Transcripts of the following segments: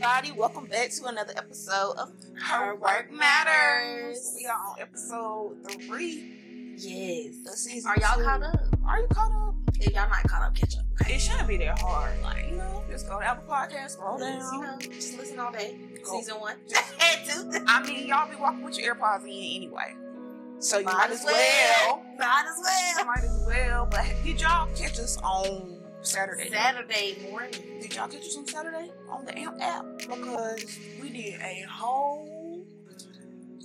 everybody. Welcome back to another episode of Her Work Matters. We are on episode three. Yes. The season Are y'all two. caught up? Are you caught up? If y'all not caught up, catch up. It shouldn't be that hard. Like, you know, just go to Apple Podcast, scroll down. You know, just listen all day. Go. Season one. I mean, y'all be walking with your AirPods in anyway. So you might, Might as as well. Might as well. Might as well. But did y'all catch us on Saturday? Saturday morning. Did y'all catch us on Saturday on the AMP app? Because we did a whole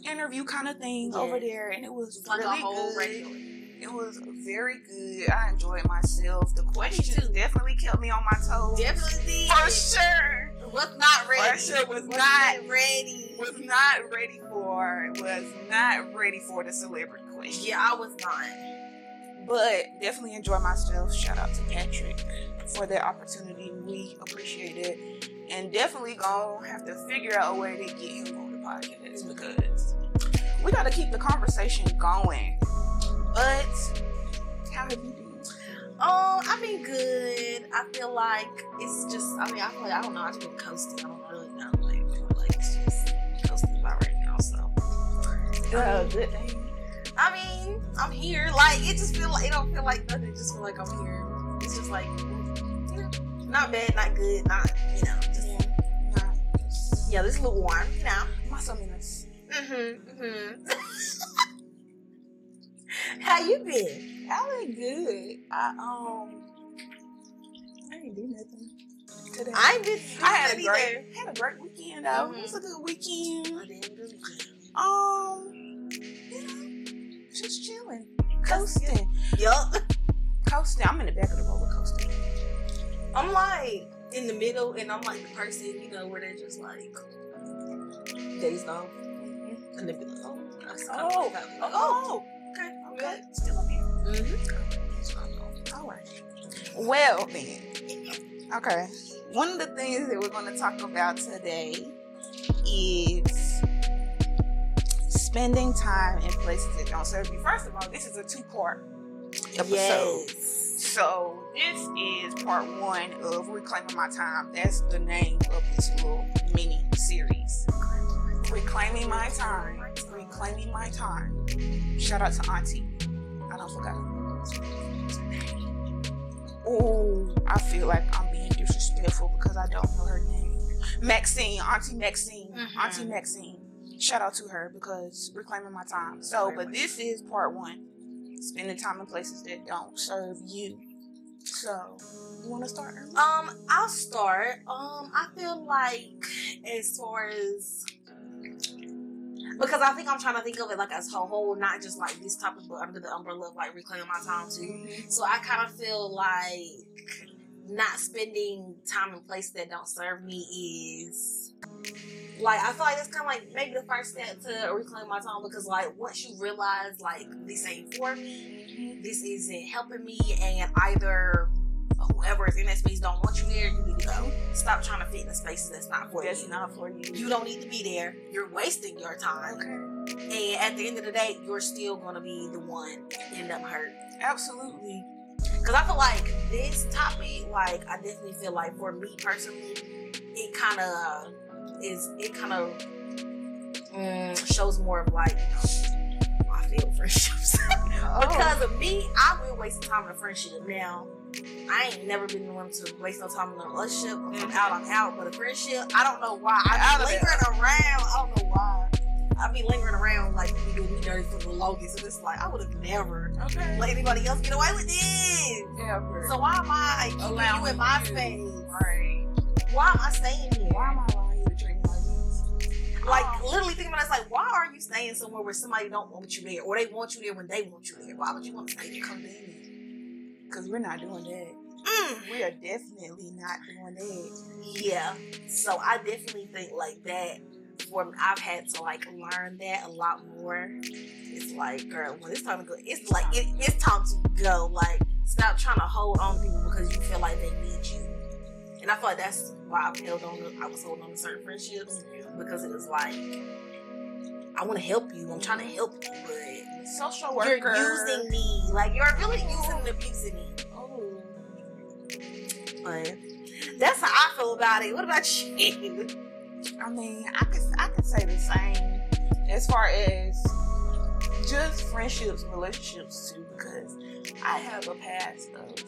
interview kind of thing Yeah. over there, and it was like really good. regular. It was very good. I enjoyed myself. The questions definitely kept me on my toes. Definitely. For sure. Was not ready. For sure was Was not ready. was not ready for was not ready for the celebrity question. Yeah, I was not. But definitely enjoy myself. Shout out to Patrick for that opportunity. We appreciate it. And definitely gonna have to figure out a way to get him on the podcast because we gotta keep the conversation going. But how have you been? Oh, I've been good. I feel like it's just. I mean, I feel like I don't know. I've just been coasting. I don't really know. Like, I feel like it's just coasting by right now. So, Uh, good thing. I mean, I'm here. Like, it just feel like it don't feel like nothing. It just feel like I'm here. It's just like, you know, not bad, not good, not you know, just Yeah. Nah, just- yeah, this little warm, you know. My stomach's Mhm, mhm. How you been? I been good. I um I didn't do nothing today. I been. I had a either. great had a great weekend though. It was a good weekend. I didn't do it. Um, just chilling, coasting, Yup. coasting. I'm in the back of the roller coaster. I'm like in the middle, and I'm like the person, you know, where they're just like dazed off, and they be like, "Oh, Oh, like, oh, okay, okay, still up here. Mm-hmm. All right. Well then, okay. One of the things that we're going to talk about today is spending time in places that don't serve you. First of all, this is a two-part episode. Yes. So this is part one of Reclaiming My Time. That's the name of this little mini series. Reclaiming My Time. Reclaiming My Time. Shout out to Auntie. I don't forget. Her name. Oh, I feel like I'm being disrespectful because I don't know her name. Maxine, Auntie Maxine, Mhm. Auntie Maxine. Shout out to her because reclaiming my time. So, but this is part one spending time in places that don't serve you. So, you want to start? Um, I'll start. Um, I feel like as far as because I think I'm trying to think of it like as a whole, not just like this topic, but under the umbrella of like reclaiming my time too. So I kind of feel like not spending time in places that don't serve me is like I feel like it's kind of like maybe the first step to reclaim my time because like once you realize like this ain't for me, this isn't helping me, and either whoever is in that space don't want you there, you need to go. Stop trying to fit in the spaces that's not for That's you. not for you. You don't need to be there. You're wasting your time. Okay. And at the end of the day, you're still gonna be the one end up hurt. Absolutely. Cause I feel like this topic, like I definitely feel like for me personally, it kind of is. It kind of mm, shows more of like you know, I feel friendships. Oh. because of me, I will waste time in a friendship. Now, I ain't never been the one to waste no time in a relationship. If I'm out, I'm out. But a friendship, I don't know why. I Out be it. lingering around. I don't know why. I be lingering around like you doing me dirty for the longest. And it's like I would have never okay. let anybody else get away with this. Ever. So why am I keeping you in my you. space? Right. Why am I staying here? Why am I Like Oh. literally thinking about it, it's like, why are you staying somewhere where somebody don't want you there, or they want you there when they want you there? Why would you want to stay in. Because we're not doing that. Mm. We are definitely not doing that. Yeah. So I definitely think like that. For me, I've had to like learn that a lot more. It's like, girl, when it's time to go, it's like it, it's time to go. Like, stop trying to hold on to people because you feel like they need you. And I feel like that's why I've held on. To, I was holding on to certain friendships because it was like, I want to help you. I'm trying to help you, but Social worker. you're using me. Like you're really using and abusing me. Oh. But That's how I feel about it. What about you? I mean, I could I could say the same as far as just friendships and relationships too, because I have a past of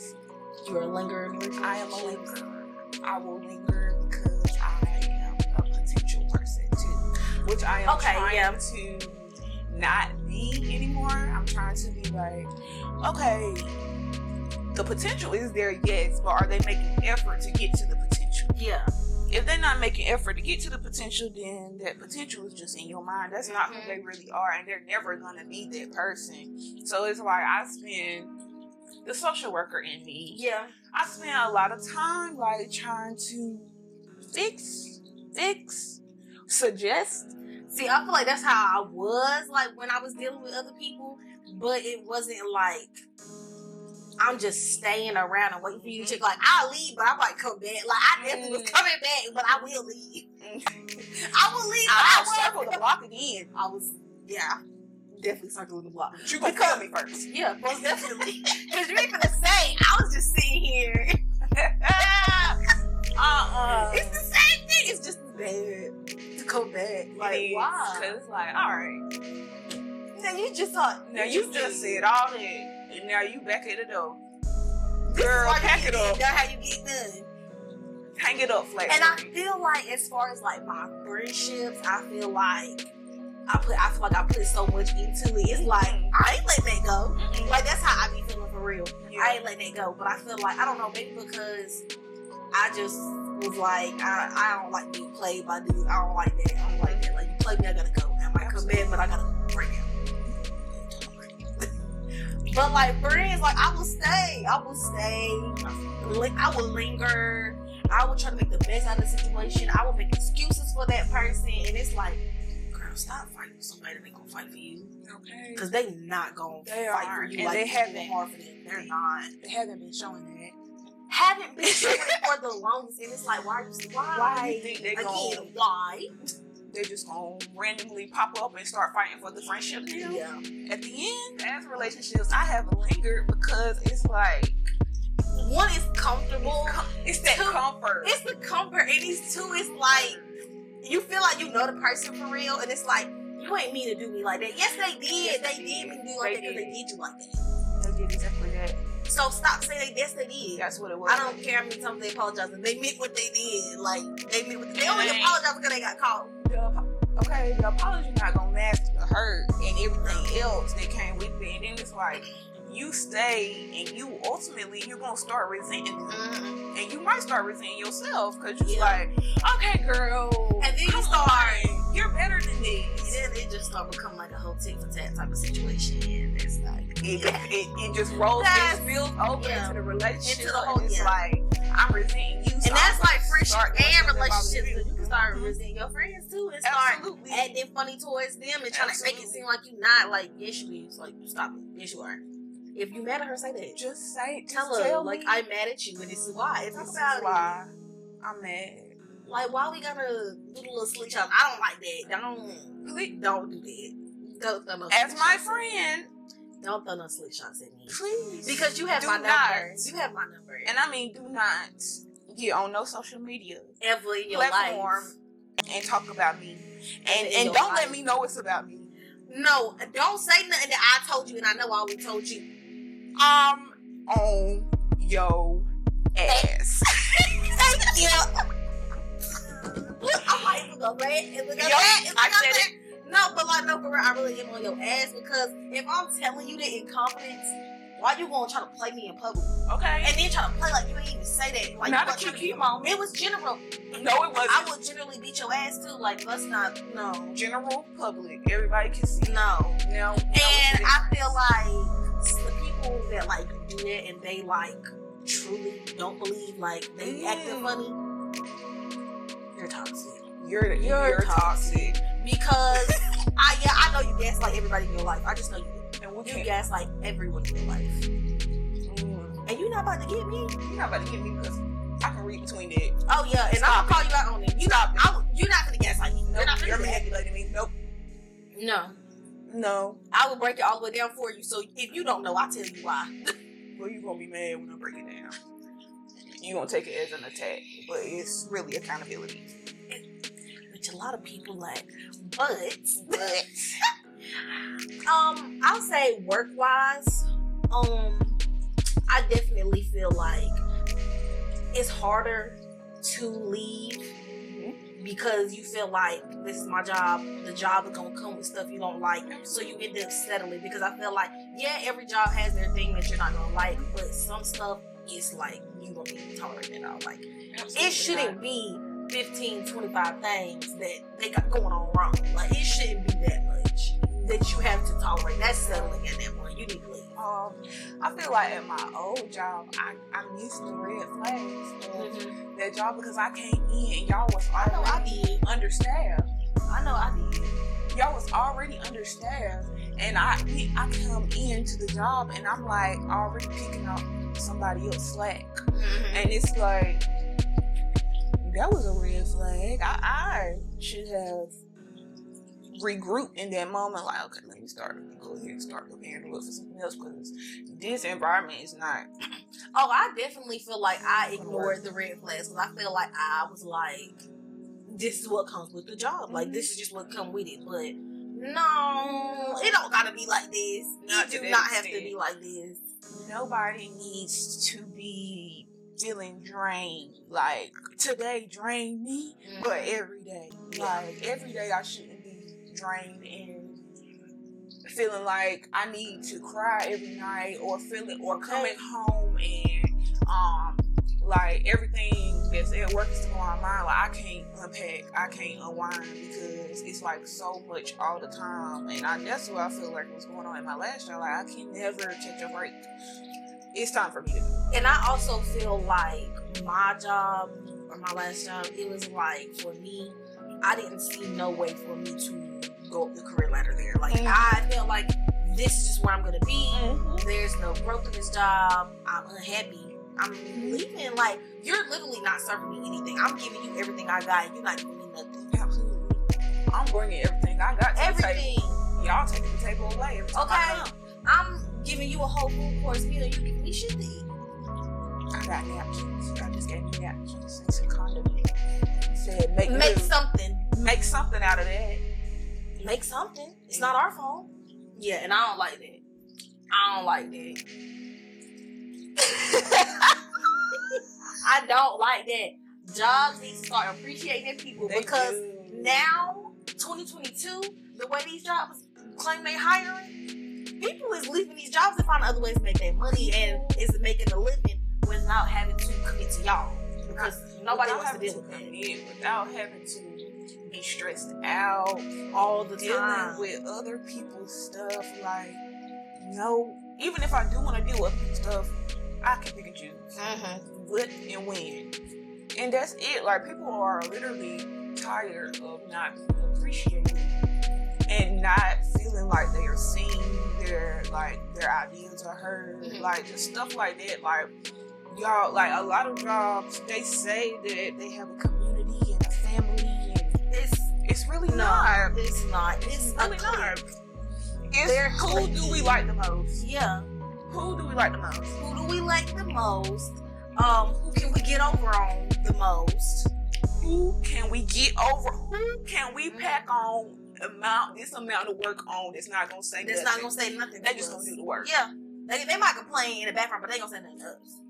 You're a lingerer. I am a lingerer. I will linger because I am a potential person too, which I am Okay, trying yeah. to not be anymore. I'm trying to be like, okay, the potential is there, yes, but are they making effort to get to the potential? Yeah. If they're not making effort to get to the potential, then that potential is just in your mind. That's not who they mm-hmm. really are, and they're never gonna be that person. So it's like I spend the social worker in me Yeah. I spent a lot of time like trying to fix, fix, suggest. See, I feel like that's how I was like when I was dealing with other people, but it wasn't like I'm just staying around and waiting for you to. Like I'll leave, but I might come back. Like I definitely was Mm. coming back, but I will leave. I will leave. but I'll I, circle will. the block again. I was, yeah, definitely circling the block. You gonna tell me first. Yeah, most definitely. Because you ain't gonna say I was just sitting here. uh-uh. It's the same thing. It's just bad to come back. Like why? Cause it's like, all right, Now you just thought. now you just said all that, and now you back at the door. Girl, you pack it up. That's how you get done. Hang it up, flat. And I feel like, as far as like my friendships, I feel like I put, I feel like I put so much into it. It's like. I ain't letting that go. Mm-mm. Like that's how I be feeling for real. Yeah. I ain't letting that go. But I feel like I don't know, maybe because I just was like I, I don't like being played by dudes. I don't like that. I don't like that. Like you play me, I gotta go. I might come back, but I gotta break out. but like friends, like I will stay. I will stay. I will linger. I will try to make the best out of the situation. I will make excuses for that person, and it's like, stop fighting for somebody that ain't gonna fight for you, okay. because they not gonna They fight for aren't, you and like they haven't. hard for them. They're not. They haven't been showing that. Haven't been showing it for the longest, and it's like, why? Are you, why? Why you think they Again, gonna why? they just gonna randomly pop up and start fighting for the friendship now? Yeah. At the end, as relationships, I have lingered because it's like One is comfortable. it's that Two, comfort. It's the comfort, and these two is like you feel like you know the person for real, and it's like you ain't mean to do me like that. Yes, they did. Yes, they, they did did. mean to do like They that because they did. you like that. they did exactly that. So stop saying they yes they did. That's what it was. I don't care how many times they apologize. They meant what they did. Like they meant what they only apologize because they got caught. The okay, the apology not gonna mask the hurt and everything else that came with it. And then it's like you stay and you ultimately you're gonna start resenting them. Mm-hmm. And you might start resenting yourself because you're Yeah. like, okay, girl. And then you start- on, You're better than me And then it just start becoming like a whole tit for tat type of situation, and it's like it, it, it just rolls That's- it spills over yeah. into the relationship. Into the whole- and it's yeah. like I'm resenting you. so and that's like friendship and relationships. you. You can start Mhm. resenting your friends too, and start Absolutely. acting funny towards them and trying to make it seem like you're not like yes you is like stop it yes you are. If you mad at her, say that. just say, just Tell her like I'm mad at you and this is why. this Talk is about why I'm mad. Like why we gotta do the little slick shots? I don't like that. Don't Please, don't do that. Don't throw no as my friend, Don't throw no slick shots at me. please, Because you have do my not. number. You have my number. and I mean, do not get on no social media ever in your platform life. and talk about me, and and don't life. let me know it's about me. No, don't say nothing that I told you and I know I always told you. I'm on your ass. Thank you. I'm like, look up, man. Look up, that, I said that. No, but like, no, for real, I really am on your ass because if I'm telling you that in confidence, why you gonna try to play me in public Okay. and then try to play like you ain't even say that? Like, Not you a trying moment. It was general. No, it wasn't. I would generally beat your ass too. Like, let's not. No, general public. Everybody can see. no. No. And I feel like people that like do that and they like truly don't believe like they be acting Mm. funny, you're toxic. you're You're you're, toxic. Because I yeah, I know you gaslight everybody in your life. I just know you do. And we You gaslight everyone in your life. Mm. And you're not about to get me. You're not about to get me because I can read between that. Oh yeah, and gonna call you out on it. You Stop not I, you're not gonna gaslight me. Nope. You're not You're gonna do that. manipulating me. Nope. No. No. I will break it all the way down for you. So if you don't know, I'll tell you why. Well, you gonna be mad when I break it down. you gonna take it as an attack, but it's really accountability. Which a lot of people like, but But um, I'll say work wise, um, I definitely feel like it's harder to leave because you feel like this is my job. The job is gonna come with stuff you don't like, so you end up settling. Because I feel like, yeah, every job has their thing that you're not gonna like, but some stuff is like you gonna be tolerating it all. Like it shouldn't be 15, 25 things that they got going on wrong. Like it shouldn't be that much that you have to tolerate. That's settling at that point. You need to leave. Um, I feel like at my old job, I, I missed the red flags of that job because I came in and y'all was I know I already did. understaffed. I know I did. Y'all was already understaffed, and I I come into the job and I'm like already picking up somebody else slack, and it's like that was a red flag. I, I should have regrouped in that moment. Like, okay, let me start go ahead and start preparing to look for something else because this environment is not. Oh, I definitely feel like I ignored the red flags because I feel like I was like, this is what comes with the job. Like this is just what come with it. But no, it don't gotta be like this. Not it do that not have to be like this. Nobody needs to be feeling drained. Like today drained me, but mm-hmm. every day, like every day, I shouldn't drained and feeling like I need to cry every night, or feeling, or coming home and um, like everything that's at work is still on my. Like I can't unpack, I can't unwind because it's like so much all the time, and I, that's what I feel like was going on in my last job. Like I can never catch a break. It's time for me to go. And I also feel like my job or my last job, it was like for me, I didn't see no way for me to go up the career ladder there. Like Mhm. I felt like this is just where I'm gonna be. Mm-hmm. There's no growth in this job. I'm unhappy. I'm leaving. Like you're literally not serving me anything. I'm giving you everything I got. You're not giving me nothing. Absolutely. I'm bringing everything I got to Everything. Y'all taking the table away every time I Okay. come. I'm giving you a whole food course meal. You giving me shit to eat. I got napkins. I just gave me napkins and some condiments. Said make Make something. make something out of that. Make something. It's not our fault. Yeah, and I don't like that. I don't like that. I don't like that. Jobs need to start appreciating people They because do. now 2022 the way these jobs claim they hiring people is leaving these jobs to find other ways to make their money and is making a living without having to commit to y'all because nobody without wants to deal with that commit, without having to be stressed out, all the dealing time with other people's stuff. Like, no, even if I do want to deal with people's stuff, I can pick and choose Mhm. what and when. And that's it. Like people are literally tired of not appreciated and not feeling like they are seen, their like their ideas are heard, Mhm. like just stuff like that. Like y'all, like a lot of jobs, they say that they have a it's really no not. it's not it's, really not. It's They're who do we like the most? yeah Who do we like the most? who do we like the most um who can we get over on the most who can we get over? Who can we pack on amount this amount of work on that's not gonna say that's not gonna say nothing They just us. gonna do the work. Yeah, they, they might complain in the background, but they gonna say nothing to us.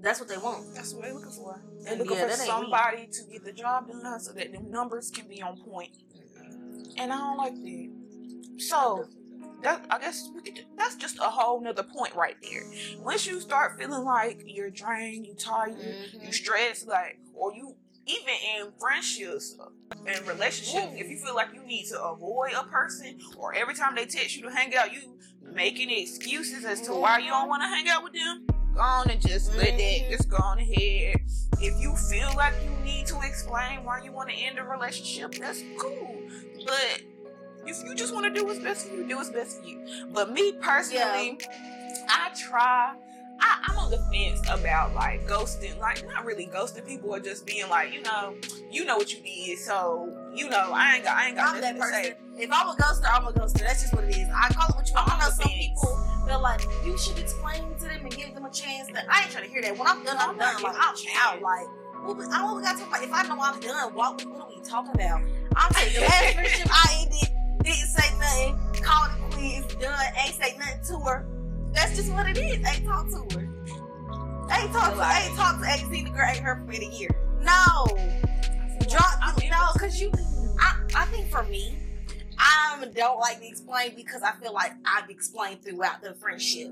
That's what they want. That's what they're looking for. They're looking Yeah, for that ain't me. somebody to get the job done so that the numbers can be on point. And I don't like that. So that I guess we could, that's just a whole nother point right there. Once you start feeling like you're drained, you tired, you mm-hmm. stressed, like, or you even in friendships and relationships, if you feel like you need to avoid a person, or every time they text you to hang out, you making excuses as to why you don't mm-hmm. want to hang out with them, go on and just let that, Mhm. just go on ahead. If you feel like you need to explain why you want to end a relationship, that's cool. But if you just want to do what's best for you, do what's best for you. But me personally, I try I, I'm on the fence about like ghosting, like not really ghosting people, or just being like, you know, you know what you did, so you know, I ain't got, I ain't got I'm that nothing to say. person. If I'm a ghoster, I'm a ghoster. That's just what it is. I call it what you want. I know some fence. people feel like you should explain to them and give them a chance. That I ain't trying to hear that. When I'm done, I'm I'm done. Like I'm out. Like what we, I don't got to talk about. If I know I'm done, what what are we talking about? I'm saying the last friendship I ended, didn't say nothing, called it quits, done, ain't say nothing to her. That's just what it is. Ain't talk to her. Ain't talk to, ain't talk to, ain't seen the girl, ain't heard from her in a year. No. Drop I'm no, cause you. I I think for me, I don't like to explain because I feel like I've explained throughout the friendship.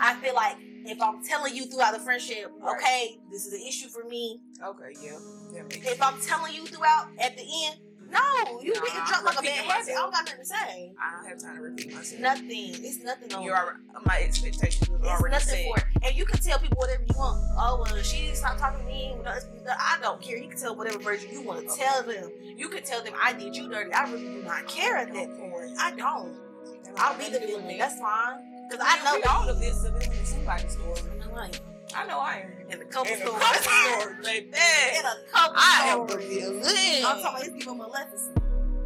I feel like if I'm telling you throughout the friendship, Right. okay, this is an issue for me. Okay, yeah, If I'm telling you throughout at the end, no, you Nah, getting drunk like a bad habit. I don't got nothing to say. I don't have time to repeat myself. Nothing. It's nothing on. You're already, my expectations was It's already nothing set. for it. And you can tell people whatever you want. Oh, well, she stopped talking to me. No, I don't care. You can tell whatever version you want to tell them. You can tell them I did you dirty. I really do not care at that point. I don't. I'll be the villain. That's fine. Because I know we all the bits of it in somebody's story. I'm like, I know I am. in a couple In a couple stories, baby. in a couple I am the villain. I'm talking about it's giving Maleficent.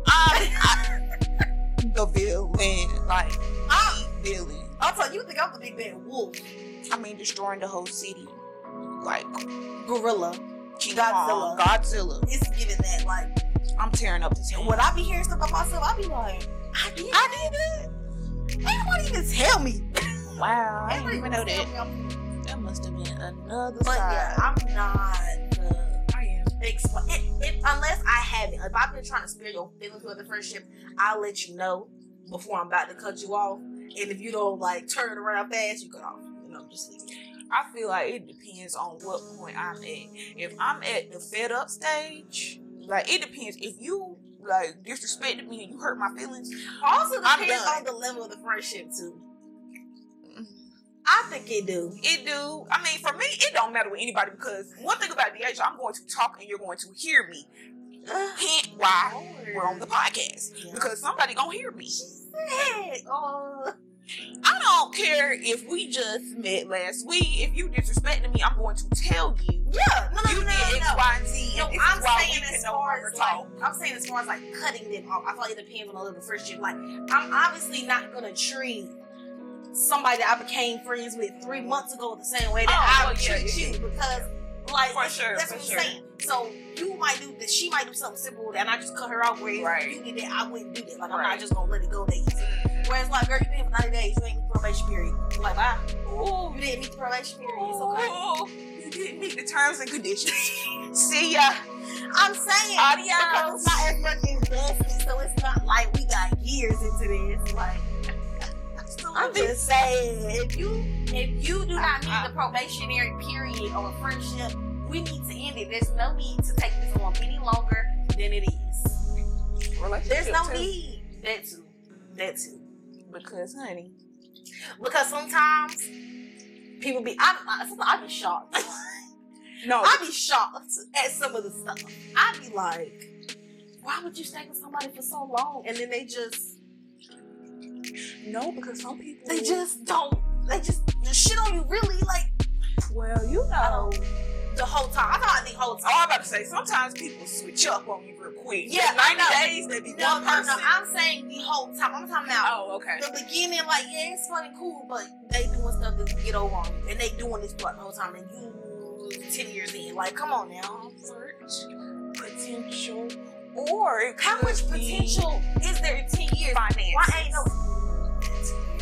I'm, I'm the villain. Like, I'm, the villain. I'm talking, you think I'm the big bad wolf. I mean, destroying the whole city. Like, Gorilla. King Godzilla. Kong, Godzilla. It's giving that, like, I'm tearing up the town. when I be hearing stuff about myself, I be like, I did I did Ain't nobody even tell me. Wow, I Ain't didn't nobody even know that. That must have been another But side. yeah, I'm not the I am. if, if, unless I haven't. If I've been trying to spare your feelings with the friendship, I'll let you know before I'm about to cut you off. And if you don't like turn it around fast, you cut off. You know, just leave it. I feel like it depends on what point I'm at. If I'm at the fed up stage, like it depends. If you like disrespected me and you hurt my feelings, Also depends on the level of the friendship too. I think it do. it do. I mean, for me, it don't matter with anybody because one thing about DH, I'm going to talk and you're going to hear me. Hint why we're on the podcast Yeah. because somebody gonna hear me. Oh. I don't care if we just met last week. If you disrespecting me, I'm going to tell you. Yeah. No, no, You no, did no, X, no. Y, and Z, No, I'm saying as far as like. I'm saying as far as like cutting them off. I feel like it depends on the friendship. Like, I'm obviously not gonna treat somebody that I became friends with three months ago the same way that Oh, I would well, yeah, treat yeah, you because, like, For sure, that's for what. I'm saying. So you might do this. She might do something simple, and I just cut her off. Where Right. you did that, I wouldn't do that. Like, I'm not just gonna let it go that easy. Mm-hmm. Whereas, like, girl, you been for 90 days, you ain't meet the probation period. Like, bye. Ooh. You didn't meet the probation period. It's okay. You didn't meet the terms and conditions. See ya. I'm saying Adios. because it's not as much investment, so it's not like we got years into this. Like I'm just saying, if you if you do not meet the probationary period of a friendship, we need to end it. There's no need to take this on any longer than it is. There's no need. That too. That too. Because, honey, Because sometimes people be I I, I be shocked. no, I be shocked at some of the stuff. I be like, why would you stay with somebody for so long? And then they just, no, because some people they just don't, they just shit on you really like, well, you know. the whole time. I thought the whole Oh, time. I'm about to say sometimes people switch up on you real quick. Yeah, That I know. 90 days, they be No, one no, person. no. I'm saying the whole time. I'm talking about oh, okay. the beginning, like, yeah, it's funny, cool, but they doing stuff to get over on you. And they doing this throughout the whole time. And you 10 years in. Like, come on now. search potential, or How much potential is there in 10 years? Finances. Why ain't no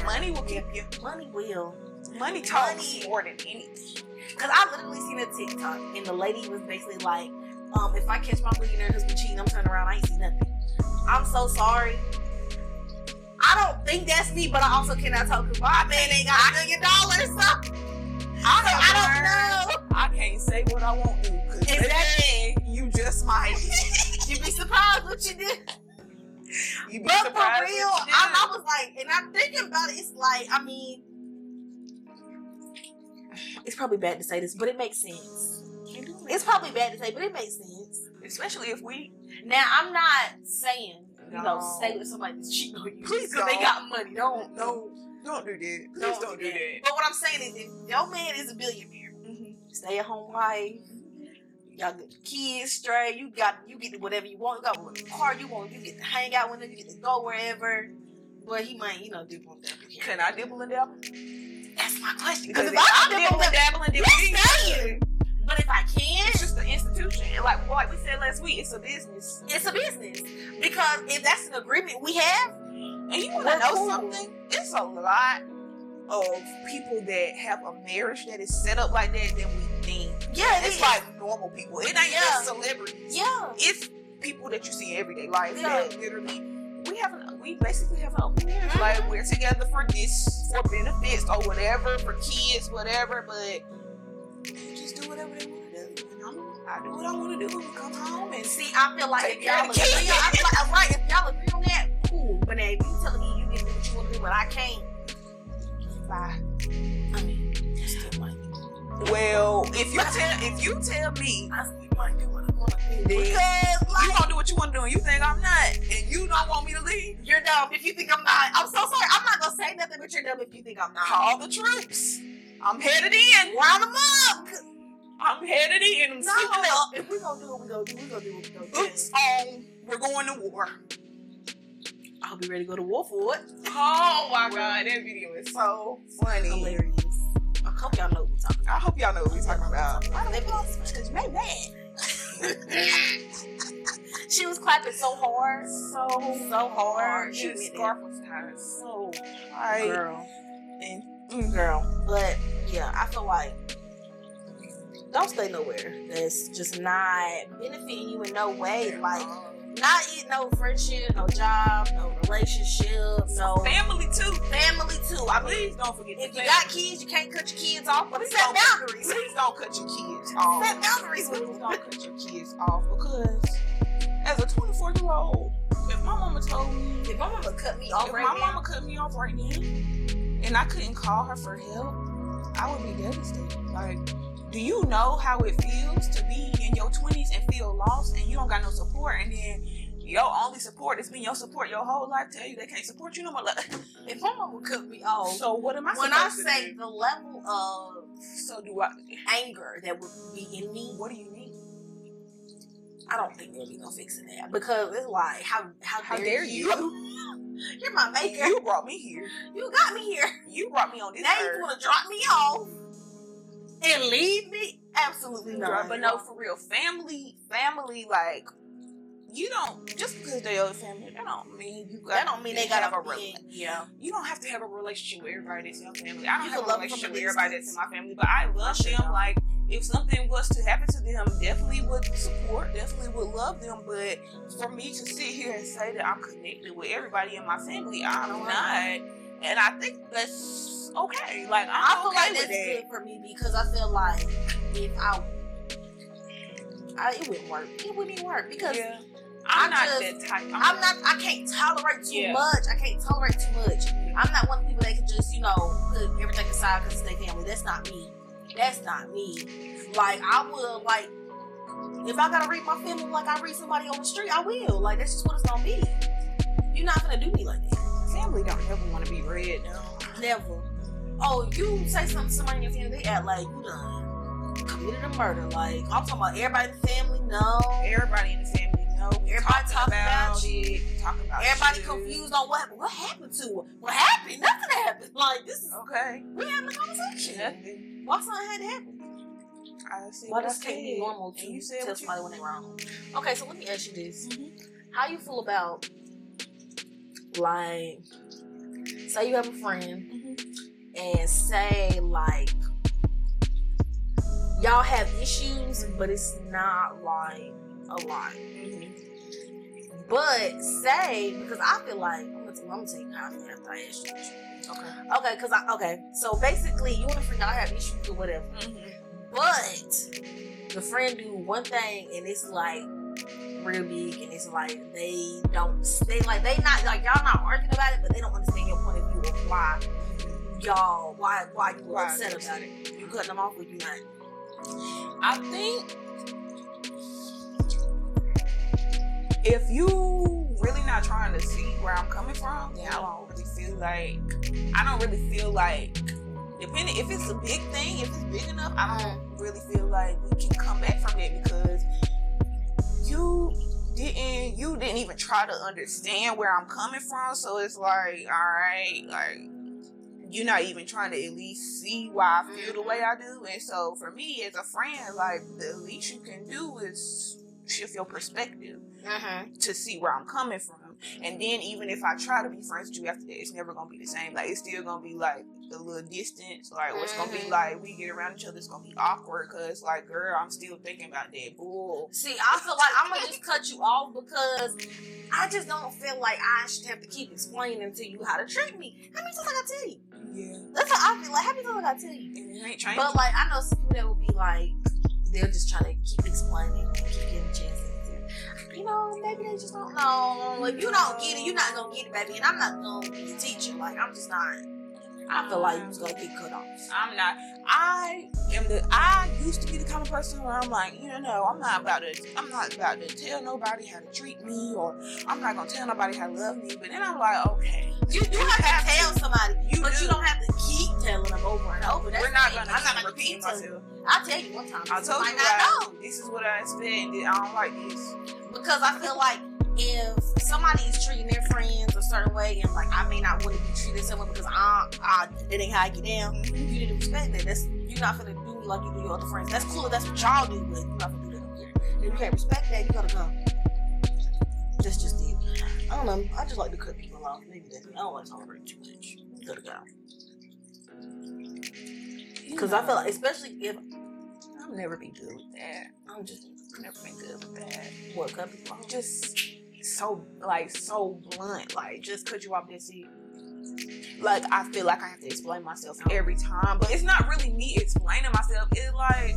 Money will keep you. money will? Money talks Money. more than anything. Cause I literally seen a TikTok and the lady was basically like, um, if I catch my millionaire husband cheating, I'm turning around, I ain't see nothing. I'm so sorry. I don't think that's me, but I also cannot talk because my man ain't got a million dollars, so I, so I don't know. I can't say what I want to. Exactly. You just might. You'd be surprised what you did. But for real, I, I was like, and I'm thinking about it, it's like, I mean, it's probably bad to say this, but it makes sense. It's probably bad to say, but it makes sense. especially if we. Now, I'm not saying, you know, stay with somebody that's cheating on you. Please because they got money. Don't, No, Don't do that. Please don't, do that. But what I'm saying is, if your man is a billionaire, Mhm. stay at home wife, you got the kids straight, you got you get whatever you want, you got whatever car you want, you get to hang out with him, you get to go wherever. But he might, you know, do one thing. Can I dibble and dabble? That's my question. Because if if I and dabbling, then Yes, we ain't thank good. but if I can, It's just an institution. And Like like we said last week, it's a business. it's a business. Because if that's an agreement we have, And you want to know cool. something? It's a lot of people that have a marriage that is set up like that than we think. Normal people. It ain't Yeah. just celebrities. yeah, It's people that you see in everyday life Yeah. that literally we have an, we basically have an open marriage. Like mm-hmm. we're together for this for benefits or whatever, for kids, whatever, but just do whatever they want to do. And I'm, I do what I want to do and we come home and see I feel like if y'all agree. I feel like, right, if y'all agree on that, cool. But now if you telling me you can do what you want to do, but I can't, bye. Well, if you tell if you tell me I might do what I want to do. Because, you gonna do what you want to do and you think I'm not and you don't want me to leave, you're dumb if you think I'm not. I'm so sorry. I'm not going to say nothing, but you're dumb if you think I'm not. call the troops. I'm headed in. Round them up. I'm headed in. I'm No, up. if we're going to do what we're going to do, we're going to do what we're going to do. Boots on. Um, we're going to war. I'll be ready to go to war for it. Oh my god, that video is so funny. Hilarious. I hope y'all know what we're talking I hope y'all know what we're talking about. about. That video is Cause you made mad. She was clapping so hard. So So hard. She She the went scarf was tied so tight. Girl. And mm, Girl. But yeah, I feel like don't stay nowhere that's just not benefiting you in no way. Like not eat no friendship, no job, no relationship, no family too. family too. I mean Please don't forget. if you got kids, you can't cut your kids off, but Please set boundaries. Please don't cut your kids off. Set boundaries Please don't cut your kids off because as a 24 year old, if my mama told me, If my mama cut me off if right my now, mama cut me off right now, and I couldn't call her for help, I would be devastated. Like, do you know how it feels to be in your 20s and feel lost and you don't got no support, and then your only support is been your support your whole life tell you they can't support you no more? Like, if my mama would cut me off, so what am I when I say do? the level of So do I? anger that would be in me, What do you mean? I don't think there'll be no fixing that because it's like how how, How dare, dare you? you? You're my maker. You brought me here. You got me here. You brought me on this Now you earth. want to drop me off and leave me? Absolutely not. But no, for real, family, family, like you don't just because they're your family, that don't mean you got. that don't mean they gotta have a be. rela- Yeah. You don't have to have a relationship with everybody that's your family. I don't You have a relationship with everybody that's in my family, but I love them. Like if something was to happen to them, definitely would support, definitely would love them. But for me to sit here and say that I'm connected with everybody in my family, I'm No, not. I'm And I think that's okay. Like I'm I feel okay like with that's that. good for me because I feel like if I, I it wouldn't work. It wouldn't even work because Yeah. I'm I not just- that type. I'm not. I can't tolerate too Yeah. much. I can't tolerate too much. I'm not one of the people that can just, you know, put everything aside because it's their family. That's not me. That's not me. Like I will, like, if I gotta read my family like I read somebody on the street, I will. Like that's just what it's gonna be. You're not gonna do me like that. Family don't ever want to be read. No. Never. Oh, you say something to somebody in your family, they act like you done committed a murder. Like I'm talking about everybody in the family. No. Everybody in the family know. Everybody talking talking about, about it. Talking about Everybody shit. confused on what what happened to her. What happened? Nothing happened. Like this is Okay. we having a conversation. Nothing. Why something had to happen? I see Why this can't be normal And to you said tell what you- somebody when they're wrong? Okay, so let me ask you this: Mhm. How you feel about like, say you have a friend Mhm. and say like y'all have issues, but it's not like a lot. Mhm. But say because I feel like I'm gonna, I'm gonna tell you how I feel after I ask you. Okay. Okay, because I okay, so basically you and a friend y'all have issues or whatever, Mhm. but the friend do one thing and it's like real big and it's like they don't they like they not like y'all not arguing about it, but they don't understand your point of view of why y'all why why you Why upset about it. You cutting them off with you not? I think if you really not trying to see where I'm coming from, then I don't really feel feel like I don't really feel like depending if it's a big thing, if it's big enough, I don't uh-huh. really feel like we can come back from it because you didn't you didn't even try to understand where I'm coming from. So it's like, all right, like you're not even trying to at least see why I feel the way I do. And so for me as a friend, like the least you can do is shift your perspective Mm-hmm. to see where I'm coming from. And then even if I try to be friends with you after that, it's never gonna be the same. Like it's still gonna be like a little distance. Like what's gonna be Mhm. like we get around each other, it's gonna be awkward because like girl, I'm still thinking about that bull. See, I feel like I'm gonna just cut you off because I just don't feel like I should have to keep explaining to you how to treat me. How many times I gotta tell you? Yeah. That's how I feel. Like how many times I gotta tell you? And it ain't. But like I know some people that will be like, they'll just try to keep explaining and keep getting chances. You know, maybe they just don't know. If you don't get it, you're not gonna get it, baby. And I'm not gonna be a teacher. Like I'm just not. I feel like you um, was gonna get cut off. I'm not. I am the. I used to be the kind of person where I'm like, you know, no, I'm not about to. I'm not about to tell nobody how to treat me, or I'm not gonna tell nobody how to love me. But then I'm like, okay, You do have to tell somebody, You but do. you don't have to keep telling them over and over. That's we're not gonna. I'm not gonna keep myself. I'll tell you one time. I told you like, know. this is what I expect. and I don't like this. because I feel like if somebody is treating their friends a certain way, and like I may not want to be treated way because I, I that ain't how I get down. You didn't respect that. That's you're not gonna do like you do your other friends. That's cool. That's what y'all do, but you're not gonna do that over here. If you can't respect that, you gotta go. That's just it. I don't know. I just like to cut people off. Maybe that's me. I don't like tolerating too much. You gotta go. Because I feel like, especially if I'll never be good with that. I'm just never been good with that. what cut people off. just so like so blunt. Like just cut you off this seat. Like I feel like I have to explain myself every time, but it's not really me explaining myself. It's like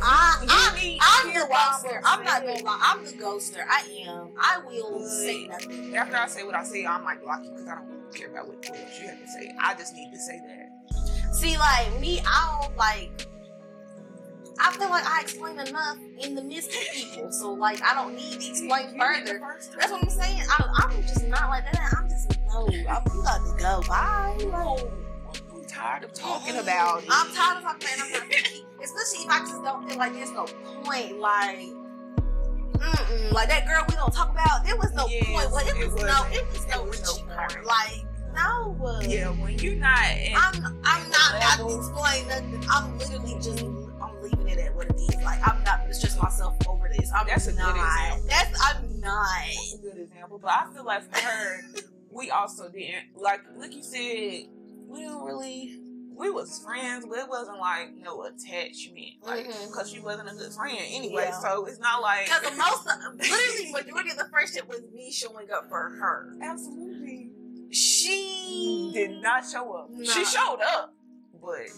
I, I, I'm the ghoster. I'm not gonna lie. I'm the ghoster. I am. I will Good. say nothing. after I say what I say, I might block you because I don't care about what, what you have to say. I just need to say that. See, like me, I don't like. I feel like I explain enough in the midst of people, so like I don't need to explain further. That's what I'm saying. I, I'm just not like that. I'm just no. I'm, you got to go. Bye. Like, I'm tired of talking about it. I'm tired of talking. Not picky. Especially if I just don't feel like there's no point. Like, mm-mm. like that girl we don't talk about. There was no Yes, point. Well, it, it was no. It was no It was no point. Like, no. Yeah, when you're not. I'm. I'm not. I level. explain nothing. I'm literally just. I'm leaving it at what it is. Like, I'm not gonna stress myself over this. I'm That's a good not. example. That's. I'm not. That's a good example. But I feel like for her, we also didn't like like you said, we don't really we was friends, but it wasn't like no attachment. Like mm-hmm. because she wasn't a good friend anyway. Yeah. So it's not like Because the most, literally, majority of the friendship was me showing up for her. absolutely She did not show up. No. She showed up, but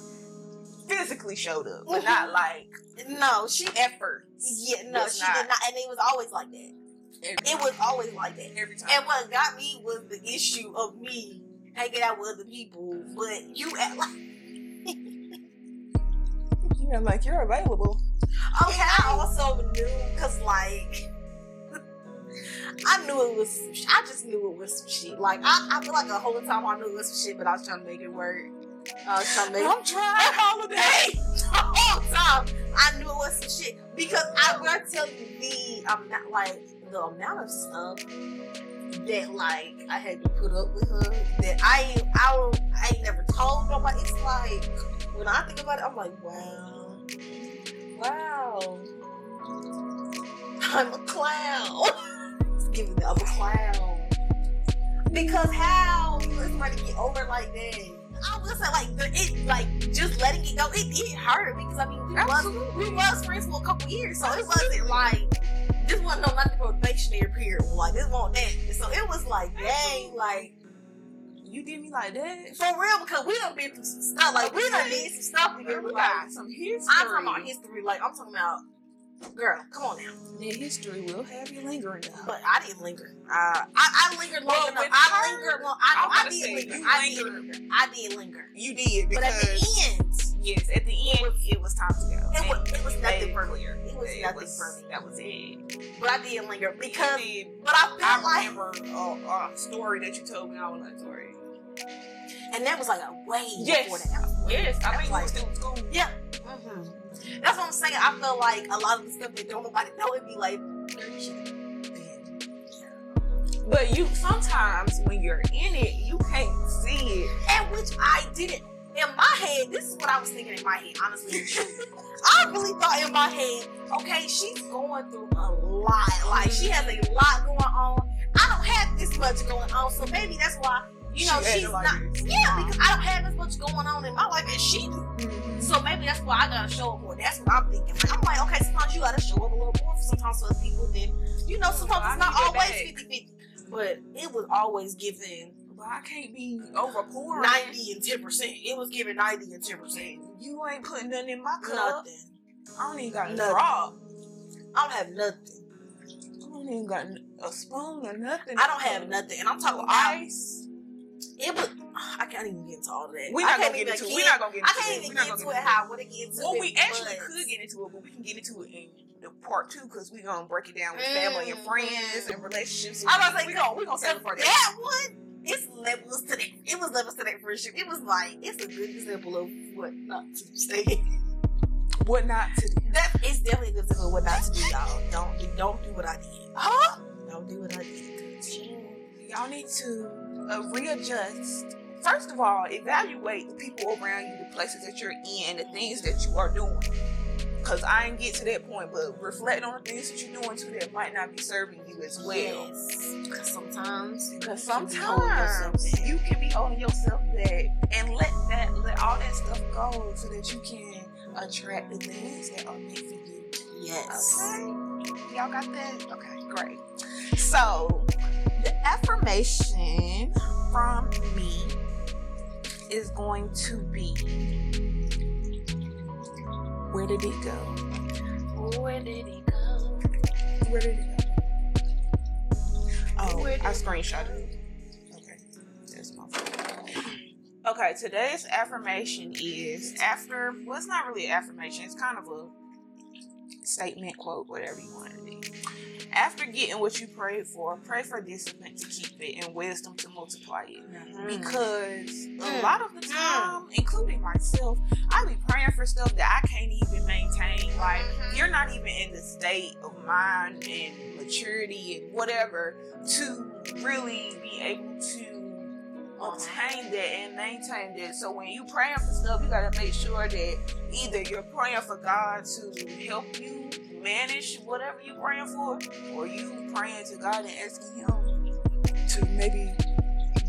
physically showed up, but not mm-hmm. like No, she. effort. Yeah, no, she not. did not, and it was always like that. It was always like that. every time. And what got me was the issue of me hanging out with other people, but you act like like you're available. okay. I also knew because like I knew it was. I just knew it was some shit. Like I, I feel like the whole time I knew it was some shit, but I was trying to make it work. I was trying to make. I'm trying holiday. Hey, the time I knew it was some shit because I will tell you the amount, like the amount of stuff that like I had to put up with her that I I will- I ain't never told nobody. It's like when I think about it, I'm like, wow, wow, I'm a clown. Giving me I'm a clown because how you somebody get over like that? I was say like the, it like just letting it go. It it hurt because I mean we was we was friends for a couple years, so it wasn't like this wasn't no nothing probationary period. Like this wasn't that. So it was like dang, like You did me like that. for real because we done been through some stuff. Like we done did some stuff together. We Like, some history. I'm talking about history. Like I'm talking about girl. Come on now. The history will have you lingering. Though. But I didn't linger. Uh, I, I lingered long Well, enough. I her, lingered long. I'm I, I, did say linger. you I did lingered. linger. I did linger. you did But at the end, yes, at the end it was, time to go. it was, it was nothing made for me. It was It nothing was- for me. That was it. But I did linger because. Did. But I feel I like remember a, a story that you told me. I was like, sorry. and that was like a way Yes. before the alphabet. Yes, I That's think like- we still in school. Yeah. hmm That's what I'm saying. I feel like a lot of the stuff that don't nobody know it be like. But you sometimes when you're in it, you can't see it. And which I didn't. In my head, this is what I was thinking in my head, honestly. I really thought in my head, okay, she's going through a lot. Like, she has a lot going on. I don't have this much going on, so maybe that's why, you know, She she's not. this. Yeah, because I don't have as much going on in my life as she do. So maybe that's why I gotta show up more. That's what I'm thinking. Like, I'm like, okay, sometimes you gotta show up a little more for sometimes for other people. Then, you know, sometimes it's not always back. 50 50. But it was always given But I can't be overpouring. 90 and 10%. It was given 90 and 10%. You ain't putting nothing in my cup. Nothing. I don't even got Nothing. I don't have nothing. I don't even got a spoon or nothing. I don't have nothing. And I'm talking ice. It was I can't even get into all of that. We're not gonna get into it. We're not gonna get I into can't it. even We're get not into it how I want to get into it. Well, we actually could get into it, but we can get into it in the part two because we're gonna break it down with family and Mm. friends and relationships. I was about to say, we gonna we gonna it for that. that one, it's levels to that. It was levels to that friendship. It was like it's a good example of what not to say. What not to do? That it's definitely a good example of what not to do, y'all. Don't do, don't do what I did. Huh? Don't do what I did. Y'all need to uh, readjust. First of all, evaluate the people around you, the places that you're in, the things that you are doing. Cause I ain't get to that point, but reflect on the things that you're doing too that might not be serving you as well. Yes, because sometimes Because you can be holding yourself sometimes you can be holding yourself back and let that let all that stuff go so that you can attract the things that are meant for you. Yes. Okay. Y'all got that? Okay, great. So affirmation from me is going to be where did it go? Where did he go? Where did it go? Oh, I it screenshotted it. Okay, that's my fault. Okay, today's affirmation is after. Well, it's not really an affirmation. It's kind of a statement, quote, whatever you want it to be. After getting what you prayed for, pray for discipline to keep it and wisdom to multiply it. Because a Mm. lot of the time, including myself, I be praying for stuff that I can't even maintain. Like Mhm. you're not even in the state of mind and maturity and whatever to really be able to obtain that and maintain that. So when you praying for stuff, you gotta make sure that either you're praying for God to help you manage whatever you're praying for, or you praying to God and asking Him to maybe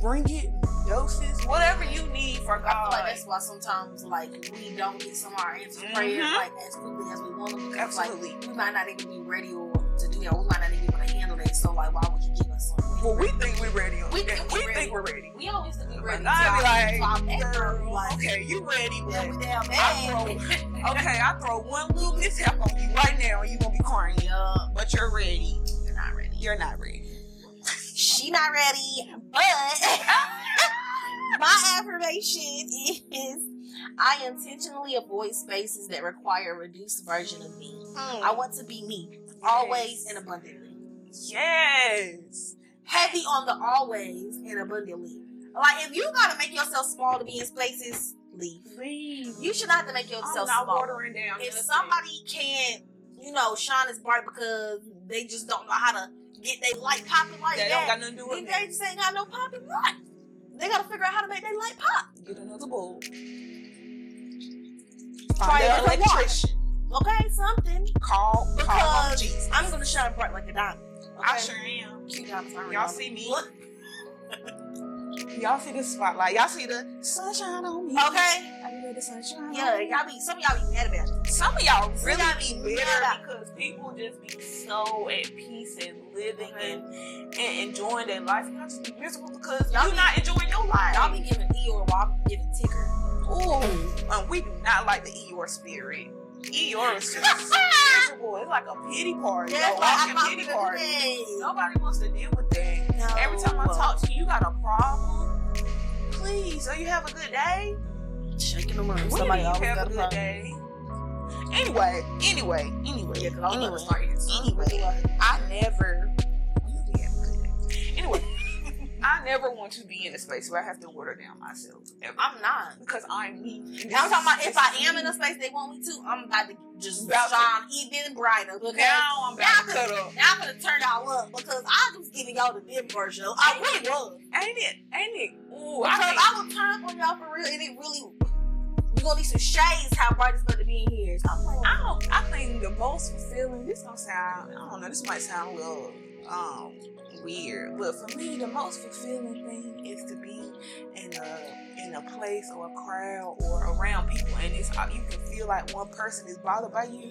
bring it doses, whatever you need for I feel God. like that's why sometimes like we don't get some of our answers prayers Mhm. like as quickly as we want them because like Absolutely. we might not even be ready or to do that. We might not even be able to handle that. So like, why would you give us something? well, we think we're ready. We think we we're ready. think we're ready. we always think we're ready. I be like, like, girl, like, okay, you ready, but yeah, we down I bad. okay, I throw one little mishap on you right now, and you gonna be crying. yeah, But you're ready. you're not ready. You're not ready. She not ready, but my affirmation is I intentionally avoid spaces that require a reduced version of me. I hmm. want to be me, always and abundantly. Yes. Heavy on the always and abundantly. Like if you gotta make yourself small to be in spaces, leave. Leave. You should not have to make I'm yourself not small. watering down. If somebody can't, you know, shine as bright because they just don't know how to get their light popping like that don't got nothing to do with they just ain't got no popping light. They gotta figure out how to make their light pop. Get another bulb. Try Find it an electrician. Okay, something. Call, call on Because Jesus. I'm gonna shine bright like a diamond. Okay? I sure am. Aren't Y'all see me? Y'all see the spotlight. Y'all see the sunshine on me. Okay. I be the sunshine. Yeah, y'all be some of y'all be mad about it. Some of y'all really y'all be mad. because people just be so at peace and living and, and enjoying their life. Y'all just be miserable because Y'all you're be- not enjoying your life. Y'all be giving Eeyore while I'm giving Tigger. Ooh, um, we do not like the Eeyore spirit. Eeyore is just miserable. It's like a pity party. Yeah, a like, I'm walking not pity party. Nobody wants to deal with that. No. Every time I talk to you, you got a problem. Please, so you have a good day. shaking them up. Somebody always have got a good problem. day? Anyway, anyway, anyway, Yeah, anyway, about to start anyway, I never. I never want to be in a space where I have to water down myself. Ever. I'm not. because I'm me. I'm talking about if I am in a space they want me to, I'm about to just About to- shine even brighter. Because now I'm now about I'm to cut up. now I'm gonna turn y'all up because I was giving y'all the dim version. I really was. Ain't it? Ain't it? Ooh, Because I I would turn up on y'all for real, and it really you gonna need some shades. How bright it's gonna be in here. So I'm like, I don't. I think the most fulfilling. This gonna sound. I don't know. This might sound a little um weird, but for me, the most fulfilling thing is to be in a in a place or a crowd or around people, and it's uh, you can feel like one person is bothered by you.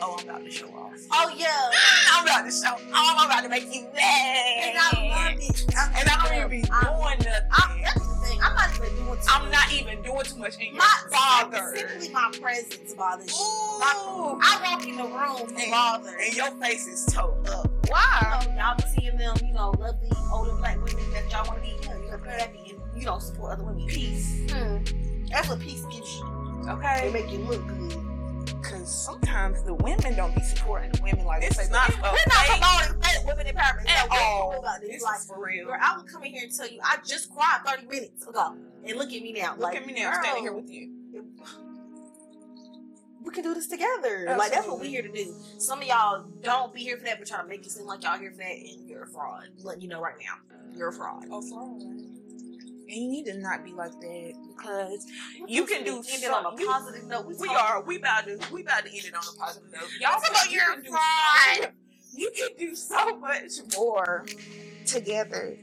Oh, I'm about to show off. oh yeah, I'm about to show. Oh, I'm about to make you mad. and I love it. And I don't even be I- doing nothing. I'm, that's the thing. I'm not even doing too much. I'm much. not even doing too much, and My bothered. Simply my presence bothers you. Ooh. I walk in the room And- bothered. and your face is towed up. Why? you know, y'all be seeing them, you know, lovely older black women that y'all want to be, you know, you're happy and you don't support other women. Peace. Hmm. That's what peace gives you. Okay. They make you look good. Because sometimes the women don't be supporting the women like This is not we're not promoting women empowerment. at all. about this. This Like, is for real. girl, I would come in here and tell you I just cried 30 minutes ago, and look at me now. Look like, at me now, I'm standing here with you. We can do this together. Like that's what we're here to do. Some of y'all don't be here for that, but try to make it seem like y'all here for that, and you're a fraud. Letting you know right now, you're a fraud. Oh, fraud. And you need to not be like that because You can do end it on a positive note. we talking- are we about to we about to end it on a positive note. Y'all about your so- You can do so much more together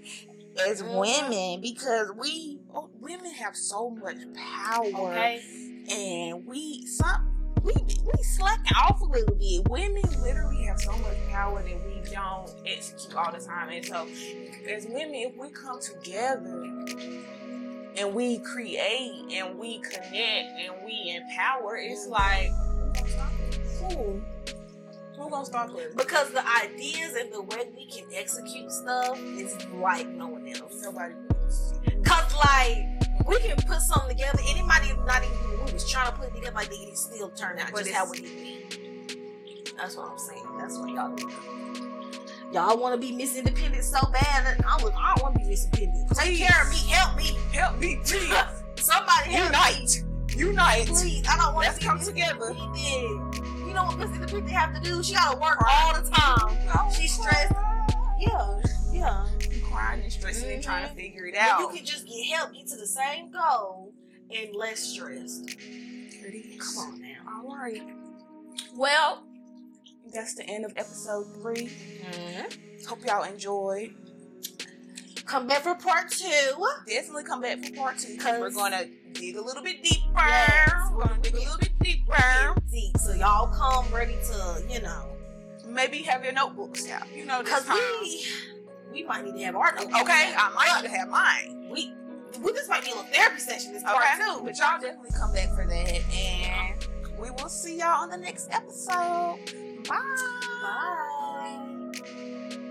as Mhm. women because we oh, women have so much power. Okay. and we some we we slacking off a little bit. Women literally have so much power that we don't execute all the time. And so, as women, if we come together and we create and we connect and we empower, it's like who who gonna stop us? Because the ideas and the way we can execute stuff is like no one else. Nobody else. Cause like we can put something together, and it might even not even we was trying to put it together like it still turn out But just how it need. That's what I'm saying. That's what y'all do. Y'all want to be Miss Independent so bad, and I look, I want to be Miss Independent. Take care of me, help me. Help me, please. Somebody help me. Unite. Unite. Please, I don't want Let's to be come together. Independent. You know what Miss Independent have to do? She gotta work all the time. She's stressed. Yeah, yeah. Crying and stressing and trying to Mhm. figure it out. you can just get help, get to the same goal, and less stressed. Come on now. All right. Well, that's the end of episode 3 Hope y'all enjoyed. Come back for part two. Definitely come back for part two because we're gonna dig a little bit deeper. Yes. We're gonna dig a little bit deeper. See, so y'all come ready to, you know, Maybe have your notebooks out. You know, because we we might need to have our. Okay, I might need to have mine. We we this might be a little therapy session. This part Okay, two. but y'all definitely come back for that, and we will see y'all on the next episode. Bye. Bye.